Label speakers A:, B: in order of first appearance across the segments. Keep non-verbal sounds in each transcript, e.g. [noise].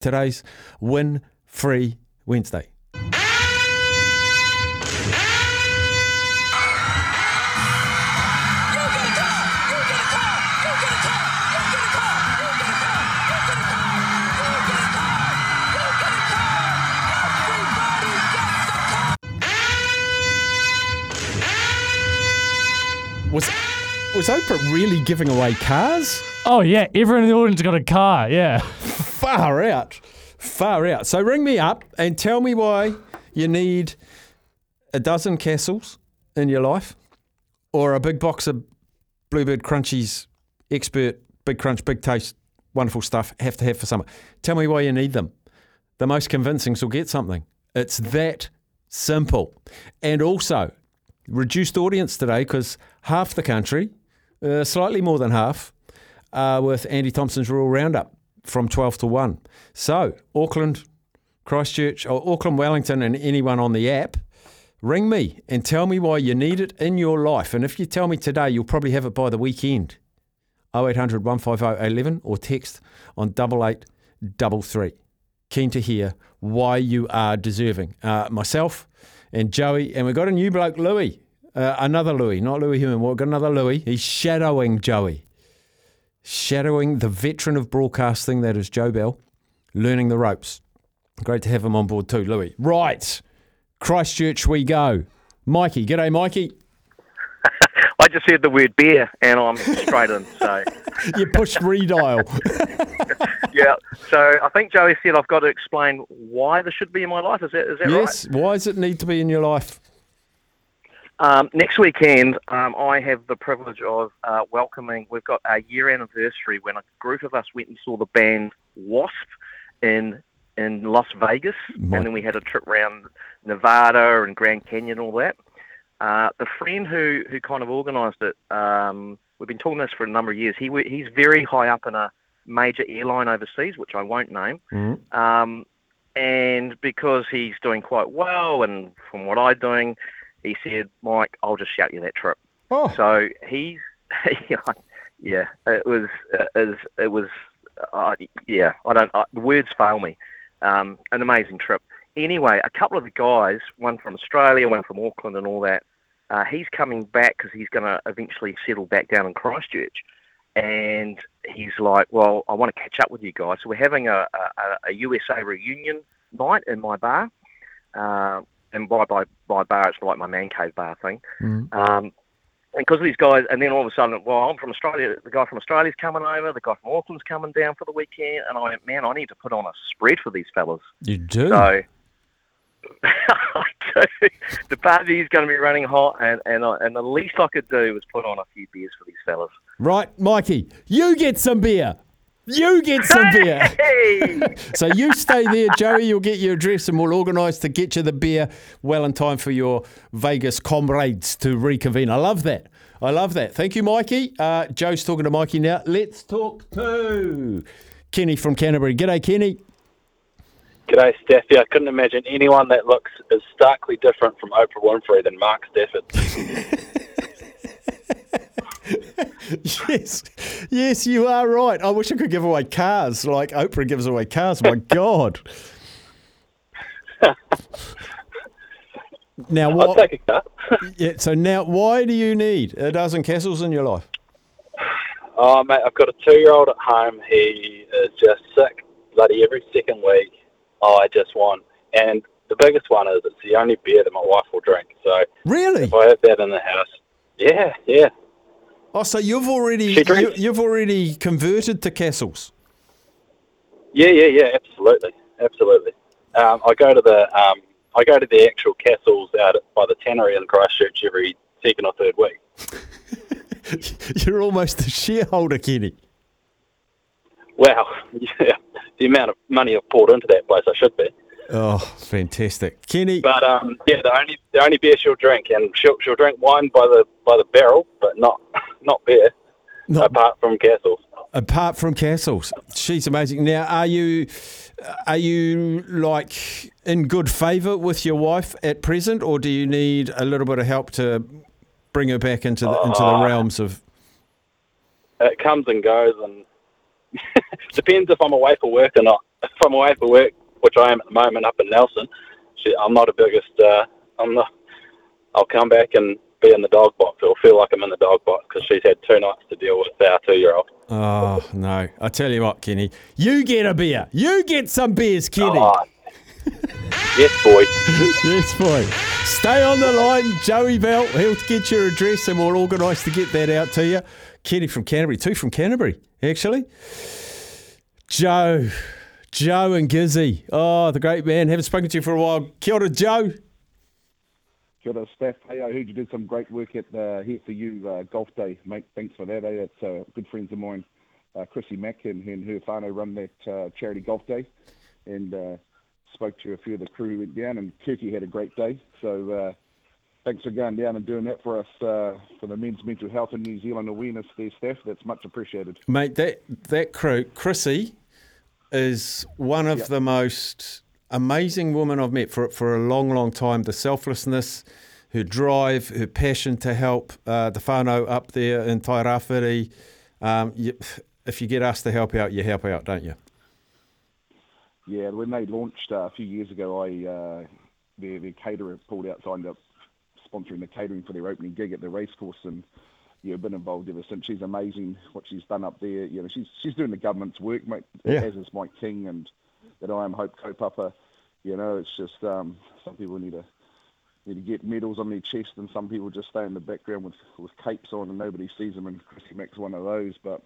A: today's Win Free Wednesday. Was was Oprah really giving away cars?
B: Oh yeah, everyone in the audience got a car. Yeah. [laughs]
A: Far out, far out. So ring me up and tell me why you need a dozen Cassels in your life, or a big box of Bluebird Crunchies, expert, big crunch, big taste, wonderful stuff. Have to have for summer. Tell me why you need them. The most convincing will get something. It's that simple. And also, reduced audience today because half the country, uh, slightly more than half, uh, with Andy Thompson's Rural Roundup from 12 to 1. So, Auckland, Christchurch, or Auckland, Wellington, and anyone on the app, ring me and tell me why you need it in your life. And if you tell me today, you'll probably have it by the weekend. 0800 150 11 or text on 8833. Keen to hear why you are deserving. Uh, myself and Joey, and we've got a new bloke, Louis. Uh, another Louis, not Louis Human. We've got another Louis. He's shadowing Joey shadowing the veteran of broadcasting that is Joe Bell, learning the ropes. Great to have him on board too, Louis. Right, Christchurch we go. Mikey, g'day, Mikey. [laughs]
C: I just heard the word beer and I'm straight in. So [laughs]
A: You pushed redial. [laughs]
C: yeah. So I think Joey said I've got to explain why this should be in my life. Is that is that
A: yes. Why does it need to be in your life?
C: Um, next weekend, um, I have the privilege of uh, welcoming. We've got a year anniversary when a group of us went and saw the band Wasp in in Las Vegas,
A: My-
C: and then we had a trip around Nevada and Grand Canyon, and all that. Uh, the friend who, who kind of organised it, um, we've been talking this for a number of years. He he's very high up in a major airline overseas, which I won't name.
A: Mhm.
C: Um, and because he's doing quite well, and from what I'm doing, he said, "Mike, I'll just shout you that trip."
A: Oh,
C: So he's, [laughs] yeah, it was, it was, it was, uh, yeah, I don't, uh, the words fail me. Um, an amazing trip. Anyway, a couple of the guys, one from Australia, one from Auckland, and all that. Uh, he's coming back because he's going to eventually settle back down in Christchurch, and he's like, "Well, I want to catch up with you guys." So we're having a, a, a USA reunion night in my bar, uh, and by by by bar, it's like my man cave bar thing.
A: Mhm.
C: Um, and because of these guys, and then all of a sudden, well, I'm from Australia. The guy from Australia's coming over. The guy from Auckland's coming down for the weekend, and I went, man, I need to put on a spread for these fellas.
A: you do.
C: So [laughs] I do. The party's going to be running hot, and and, I, and the least I could do was put on a few beers for these fellas.
A: Right, Mikey, you get some beer. You get some beer.
C: Hey! [laughs]
A: So you stay there, Joey. You'll get your address and we'll organise to get you the beer well in time for your Vegas comrades to reconvene. I love that. I love that. Thank you, Mikey. Uh, Joe's talking to Mikey now. Let's talk to Kenny from Canterbury. G'day, Kenny.
D: G'day, Staffy. I couldn't imagine anyone that looks as starkly different from Oprah Winfrey than Mark Stafford. [laughs]
A: Yes, yes, you are right. I wish I could give away cars like Oprah gives away cars. My [laughs] God. [laughs] now,
D: I'll
A: what?
D: take a car. [laughs]
A: Yeah, so now, why do you need a dozen Cassels in your life?
D: Oh, mate, I've got a two-year-old at home. He is just sick bloody every second week. Oh, I just want, and the biggest one is it's the only beer that my wife will drink. So
A: Really?
D: if I have that in the house, yeah, yeah,
A: Oh, so you've already
D: drinks.
A: you, you've already converted to Cassels.
D: yeah, yeah, yeah, absolutely, absolutely. Um, I go to the um, I go to the actual Cassels out at, by the tannery in Christchurch every second or third week. [laughs]
A: You're almost a shareholder, Kenny.
D: Wow, [laughs] yeah, the amount of money I've poured into that place, I should be.
A: Oh, fantastic, Kenny.
D: But um, yeah, the only the only beer she'll drink, and she'll she'll drink wine by the by the barrel, but not not beer.
A: Not-
D: apart from Cassels.
A: apart from Cassels, she's amazing. Now, are you are you like in good favour with your wife at present, or do you need a little bit of help to bring her back into the, into the
D: Oh.
A: realms of?
D: It comes and goes, and [laughs] depends if I'm away for work or not. if I'm away for work, which I am at the moment up in Nelson, she, I'm not the biggest. Uh, I'm not. I'll come back and be in the dog box. It'll feel like I'm in the dog box because she's had two nights to deal with our two-year-old.
A: Oh, no. I tell you what, Kenny, you get a beer. You get some beers, Kenny.
D: Oh, yes, boy. [laughs]
A: yes, boy. Stay on the line, Joey Bell. He'll get your address and we'll organise to get that out to you. Kenny from Canterbury, two from Canterbury, actually. Joe, Joe and Gizzy. Oh, the great man. Haven't spoken to you for a while. Kia ora, Joe.
E: Kia ora, Steph. Hey, I heard you did some great work at uh, Here For You uh, Golf Day, mate. Thanks for that. Eh? It's uh, good friends of mine, uh, Chrissy Mack and, and her whānau run that uh, charity golf day. And uh, spoke to a few of the crew who went down, and Kirky had a great day. So uh, thanks for going down and doing that for us uh, for the men's mental health in New Zealand awareness there, Steph. That's much appreciated.
A: Mate, that, that crew, Chrissy is one of
E: Yep.
A: the most amazing woman I've met for, for a long, long time. The selflessness, her drive, her passion to help uh, the whānau up there in Tairāwhiti. Um, you, if you get asked to help out, you help out, don't you?
E: Yeah, when they launched uh, a few years ago, I uh, their, their caterer pulled out, signed up sponsoring the catering for their opening gig at the racecourse, and yeah, been involved ever since. She's amazing what she's done up there. You know, she's she's doing the government's work, mate.
A: Yeah.
E: As is Mike King and that I am Hope Kaupapa. You know, it's just um, some people need to need to get medals on their chest, and some people just stay in the background with with capes on, and nobody sees them. And Chrissy Mack's one of those, but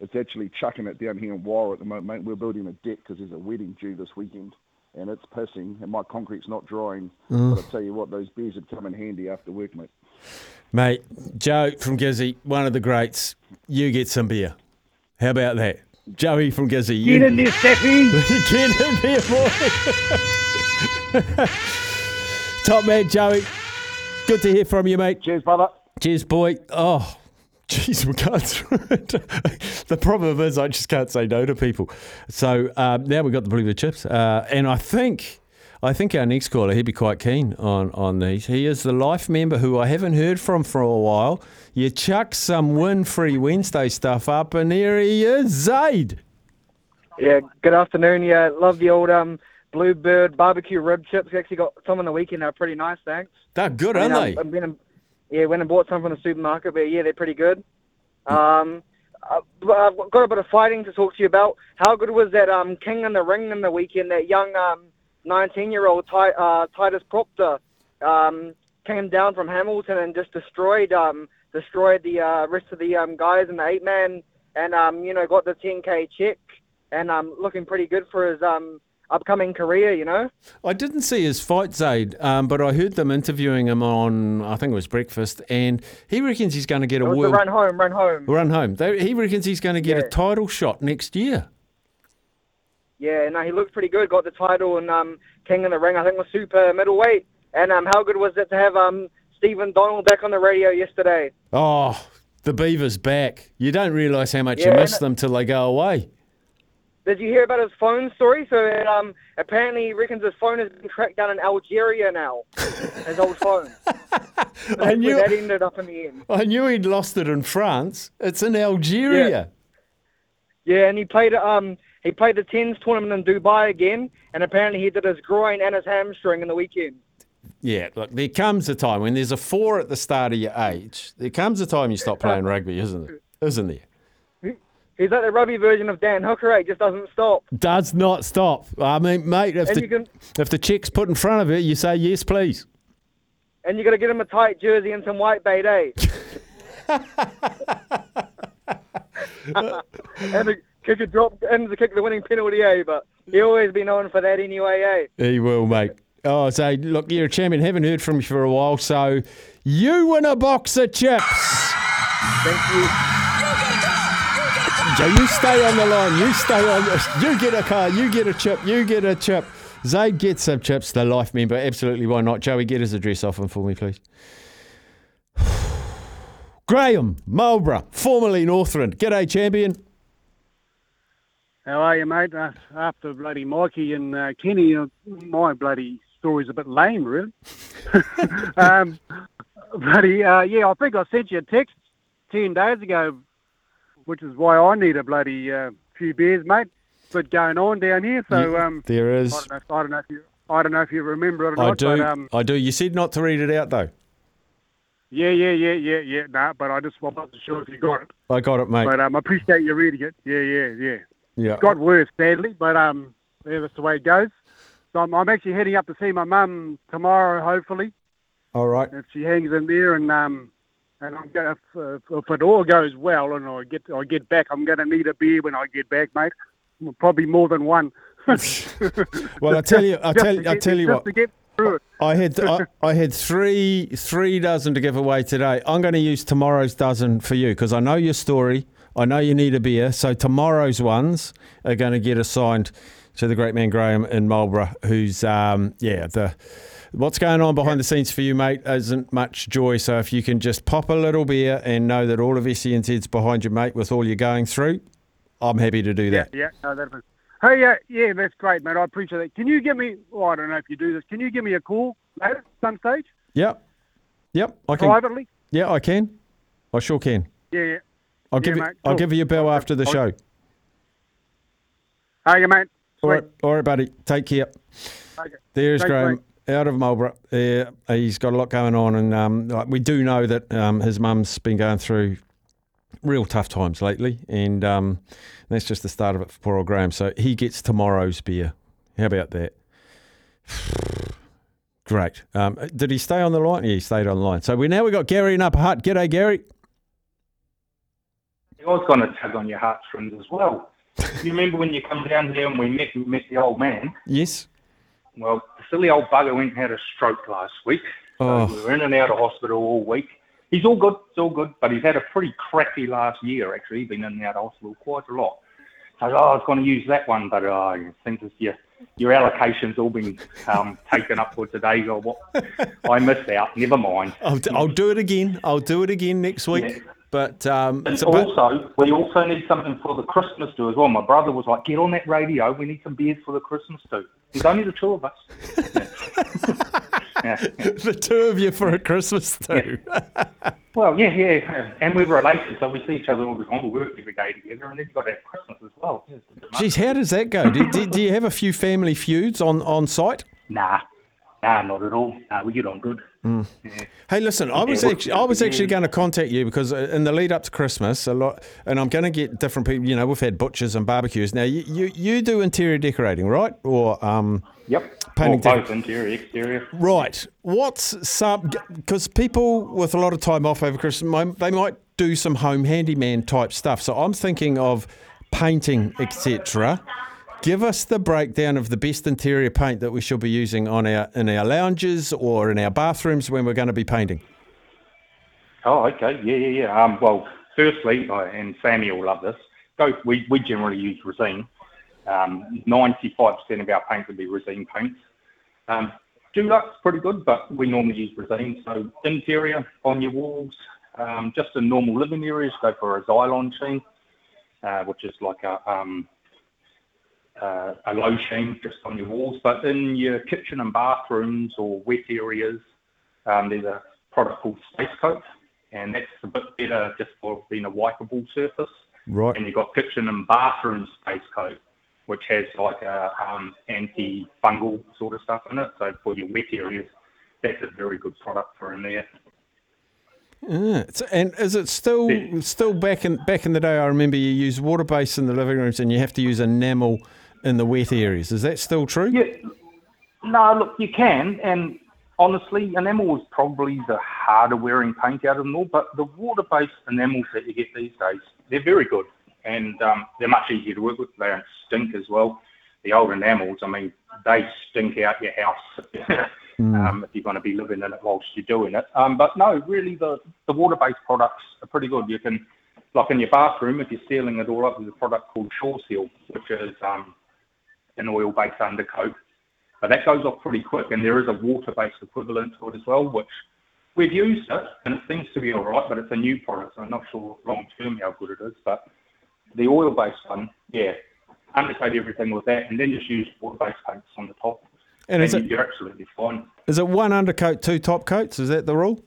E: it's actually chucking it down here in Wara at the moment, mate. We're building a deck because there's a wedding due this weekend, and it's pissing, and my concrete's not drying. But I tell you what, those beers would come in handy after work, mate.
A: Mate, Joe from Gizzy, one of the greats. You get some beer. How about that? Joey from Gizzy. You,
B: Get in there, Steffi. [laughs]
A: Get in there, boy. [laughs] Top man, Joey. Good to hear from you, mate.
E: Cheers, brother.
A: Cheers, boy. Oh, jeez, we can't. [laughs] the problem is, I just can't say no to people. So um, now we've got the blue the chips, uh, and I think. I think our next caller, he'd be quite keen on, on these. He is the life member who I haven't heard from for a while. You chuck some Winfrey Wednesday stuff up, and here he is, Zaid.
F: Yeah, good afternoon. Yeah, love the old um, Bluebird barbecue rib chips. We actually got some on the weekend. They're pretty nice, thanks.
A: They're good,
F: I mean,
A: aren't
F: um,
A: they?
F: I went and, yeah, went and bought some from the supermarket, but yeah, they're pretty good. Um, I- I've got a bit of fighting to talk to you about. How good was that um, King in the Ring in the weekend? That young um, 19-year-old Ti- uh, Titus Proctor um, came down from Hamilton and just destroyed um, destroyed the uh, rest of the um, guys in the eight man, and um, you know got the 10k check, and um, looking pretty good for his um, upcoming career. You know.
A: I didn't see his fight, Zaid, um, but I heard them interviewing him on, I think it was Breakfast, and he reckons he's going to get a
F: It was the
A: world
F: run home, run home.
A: run home. They, he reckons he's going to get a title shot next year.
F: Yeah, no, he looked pretty good. Got the title and um, King in the Ring. I think was super middleweight. And um, how good was it to have um, Stephen Donald back on the radio yesterday?
A: Oh, the Beaver's back. You don't realise how much you miss them till they go away.
F: Did you hear about his phone story? So um, apparently he reckons his phone has been tracked down in Algeria now. his old phone. [laughs]
A: I knew,
F: that ended up in the end.
A: I knew he'd lost it in France. It's in Algeria.
F: Yeah, and he played um he played the tens tournament in Dubai again, and apparently he did his groin and his hamstring in the weekend.
A: Yeah, look, there comes a time when there's a four at the start of your age. There comes a time you stop playing [laughs] rugby, isn't it? Isn't there?
F: He's like the rugby version of Dan Hooker. eh? just doesn't stop.
A: Does not stop. I mean, mate, if
F: And
A: the,
F: can
A: if the check's put in front of it, you say yes, please.
F: and you got to get him a tight jersey and some white bait, eh? [laughs] [laughs] and the kick a drop and to kick the winning penalty, eh? But he always be known for that anyway, eh?
A: He will, mate. Oh, so look, you're a champion. Haven't heard from you for a while, so you win a box of chips.
F: Thank you.
A: Joe, you stay on the line. You stay on. You get a car. You get a chip. You get a chip. Zaid gets some chips. The life member, absolutely. Why not? Joey, get his address off him for me, please. [sighs] Graham Marlborough, formerly Northland. G'day, champion.
G: How are you, mate? Uh, after bloody Mikey and uh, Kenny, uh, my bloody story's a bit lame, really. [laughs] um, bloody, uh, yeah, I think I sent you a text 10 days ago, which is why I need a bloody uh, few beers, mate. bit going on down here. So um,
A: there
G: I don't know. I don't know if you. I don't know if you remember it or
A: I
G: not,
A: do.
G: but um,
A: I do. You said not to read it out though.
G: yeah, yeah, yeah, yeah, yeah. Nah, but I just I wasn't sure if you got it.
A: I got it, mate.
G: But um, I appreciate you reading it. Yeah, yeah, yeah.
A: Yeah.
G: Got worse, sadly, but um, yeah, that's the way it goes. So I'm, I'm actually heading up to see my mum tomorrow, hopefully,
A: All right.
G: if she hangs in there, and um, and I'm gonna if, if, if it all goes well, and I get I get back, I'm gonna need a beer when I get back, mate. Probably more than one. [laughs]
A: Well, I tell you, I tell,
G: to
A: I tell you what. I had I, I had three three dozen to give away today. I'm going to use tomorrow's dozen for you because I know your story. I know you need a beer, so tomorrow's ones are going to get assigned to the great man Graham in Marlborough, who's um yeah the. What's going on behind the scenes for you, mate, isn't much joy. So if you can just pop a little beer and know that all of SENZ's behind you, mate, with all you're going through, I'm happy to do
G: Yeah,
A: that.
G: yeah, no, that'd be. Hey, yeah, yeah, that's great, mate. I appreciate that. Can you give me? Oh, I don't know if you do this. Can you give me a call later, some stage,
A: Yep, yep, I can.
G: privately?
A: Yeah, I can. I sure can.
G: Yeah, yeah.
A: I'll
G: Yeah,
A: give you.
G: mate,
A: I'll give you a bell after the
G: I'll-
A: show.
G: Hey, mate.
A: All
G: Sweet.
A: right, all right, buddy. Take care.
G: Okay.
A: There's
G: Thanks,
A: Graham out of Marlborough. Uh, he's got a lot going on, and um, like, we do know that um, his mum's been going through real tough times lately, and um, that's just the start of it for poor old Graham. So he gets tomorrow's beer. How about that? [sighs] Great. Um, did he stay on the line? Yeah, he stayed on the line. So we now we got Gary in Upper Hutt. G'day, Gary.
H: I was going to tug on your heartstrings as well. [laughs] you remember when you come down here and we met, we met the old man?
A: Yes.
H: Well, the silly old bugger went and had a stroke last week. So
A: Oh.
H: we were in and out of hospital all week. He's all good, it's all good, but he's had a pretty crappy last year, actually. He's been in and out of hospital quite a lot. So oh, I was going to use that one, but oh, I think it's your, your allocation's all been um, [laughs] taken up for today. Or what? I missed out. Never mind.
A: I'll, d- I'll do it again. I'll do it again next week.
H: Yeah.
A: But um,
H: And
A: it's a bit-
H: also, we also need something for the Christmas do as well. My brother was like, "Get on that radio. We need some beers for the Christmas do." There's only the two of us. [laughs] yeah. yeah. [laughs]
A: the two of you for a Christmas too.
H: Well, yeah, yeah, and we're related, so we see each other all the time. We work every day together, and then you've got to have Christmas as well. Yeah, it's a bit much.
A: Geez, how does that go? Do, do, do you have a few family feuds on, on site?
H: Nah, nah, not at all. Nah, we get on good.
A: Mm. Hey, listen, I was
H: Yeah,
A: actually I was actually
H: yeah.
A: going to contact you because uh, in the lead up to Christmas, a lot, and I'm going to get different people. You know, we've had butchers and barbecues. Now, you you, you do interior decorating, right? Or um,
H: Yep.
A: Painting
H: both interior, exterior.
A: Right. What's some? Because people with a lot of time off over Christmas, they might do some home handyman type stuff. So I'm thinking of painting, etc. Give us the breakdown of the best interior paint that we should be using on our in our lounges or in our bathrooms when we're going to be painting.
H: Oh, okay. Yeah, yeah, yeah. Um, well, firstly, and Sammy will love this. Go. We, we generally use Resene. Um, 95% of our paint would be Resene paints. Um, Dulux pretty good, but we normally use Resene. So interior on your walls, um, just in normal living areas, go for a Zylone sheen, uh, which is like a um, a low sheen just on your walls. But in your kitchen and bathrooms or wet areas, um, there's a product called Space Coat, and that's a bit better just for being a wipeable surface.
A: Right.
H: And you've got kitchen and bathroom Space Coat, which has like a um, anti-fungal sort of stuff in it. So for your wet areas, that's a very good product for in there.
A: Yeah. So- and is it still
H: Yeah.
A: still back in back in the day? I remember you used water base in the living rooms, and you have to use enamel in the wet areas. Is that still true?
H: Yeah. No, look, you can, and honestly, enamel is probably the harder wearing paint out of them all. But the water-based enamels that you get these days, they're very good, and um, they're much easier to work with. They don't stink as well. The old enamels, I mean, they stink out your house [laughs] um, if you're going to be living in it whilst you're doing it. Um, but no, really, the the water-based products are pretty good. You can, like in your bathroom, if you're sealing it all up, there's a product called Shore Seal, which is um, an oil-based undercoat. But that goes off pretty quick, and there is a water-based equivalent to it as well, which we've used it, and it seems to be all right, but it's a new product, so I'm not sure long-term how good it is. But the oil-based one, yeah, undercoat everything with that, and then just use water-based paints on the top,
A: And is
H: and
A: it
H: you're absolutely fine.
A: is it one undercoat, two top coats? Is that the rule?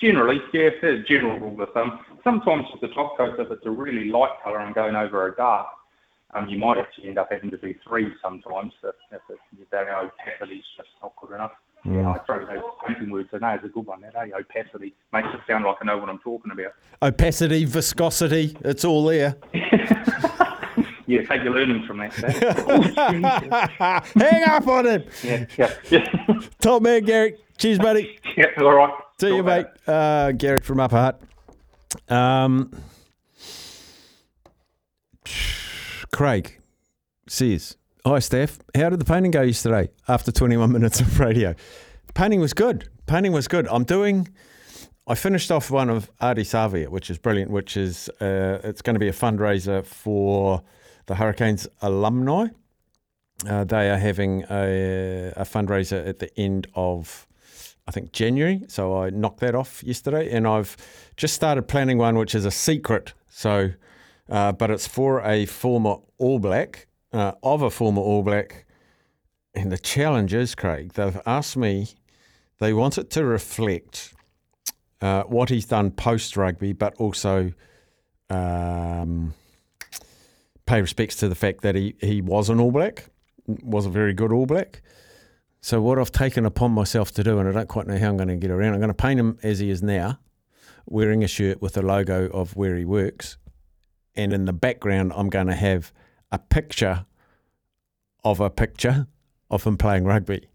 H: Generally, yeah, there's a general rule of thumb. Sometimes with the top coat, if it's a really light colour I'm going over a dark, you might actually end up having to do three sometimes if, if that opacity's just not good enough. Yeah, I throw those painting words in there. It's a good one. That eh? opacity makes it sound like I know what I'm talking about.
A: Opacity, viscosity, it's all there. [laughs]
H: Yeah, take your learnings from that. Dave. [laughs]
A: Hang up on him.
H: yeah, yeah, yeah. [laughs]
A: Top man, Gary. Cheers, buddy.
H: yeah, all right.
A: See you,
H: Talk
A: mate. Uh, Gary from Upper Hutt. Um, Craig says, Hi, Steph. How did the painting go yesterday after 21 [laughs] minutes of radio? Painting was good. Painting was good. I'm doing. I finished off one of Ardie Savea, which is brilliant. Which is uh, it's going to be a fundraiser for the Hurricanes alumni. Uh, they are having a, a fundraiser at the end of, I think, January. So I knocked that off yesterday, and I've just started planning one which is a secret. So, uh, but it's for a former All Black, uh, of a former All Black. And the challenge is, Craig, they've asked me, they want it to reflect uh, what he's done post rugby, but also um, pay respects to the fact that he, he was an All Black, was a very good All Black. So what I've taken upon myself to do, and I don't quite know how I'm going to get around, I'm going to paint him as he is now, wearing a shirt with the logo of where he works, and in the background I'm going to have a picture of a picture of him playing rugby.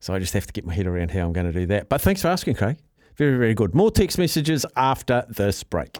A: So I just have to get my head around how I'm going to do that. But thanks for asking, Craig. Very, very good. More text messages after this break.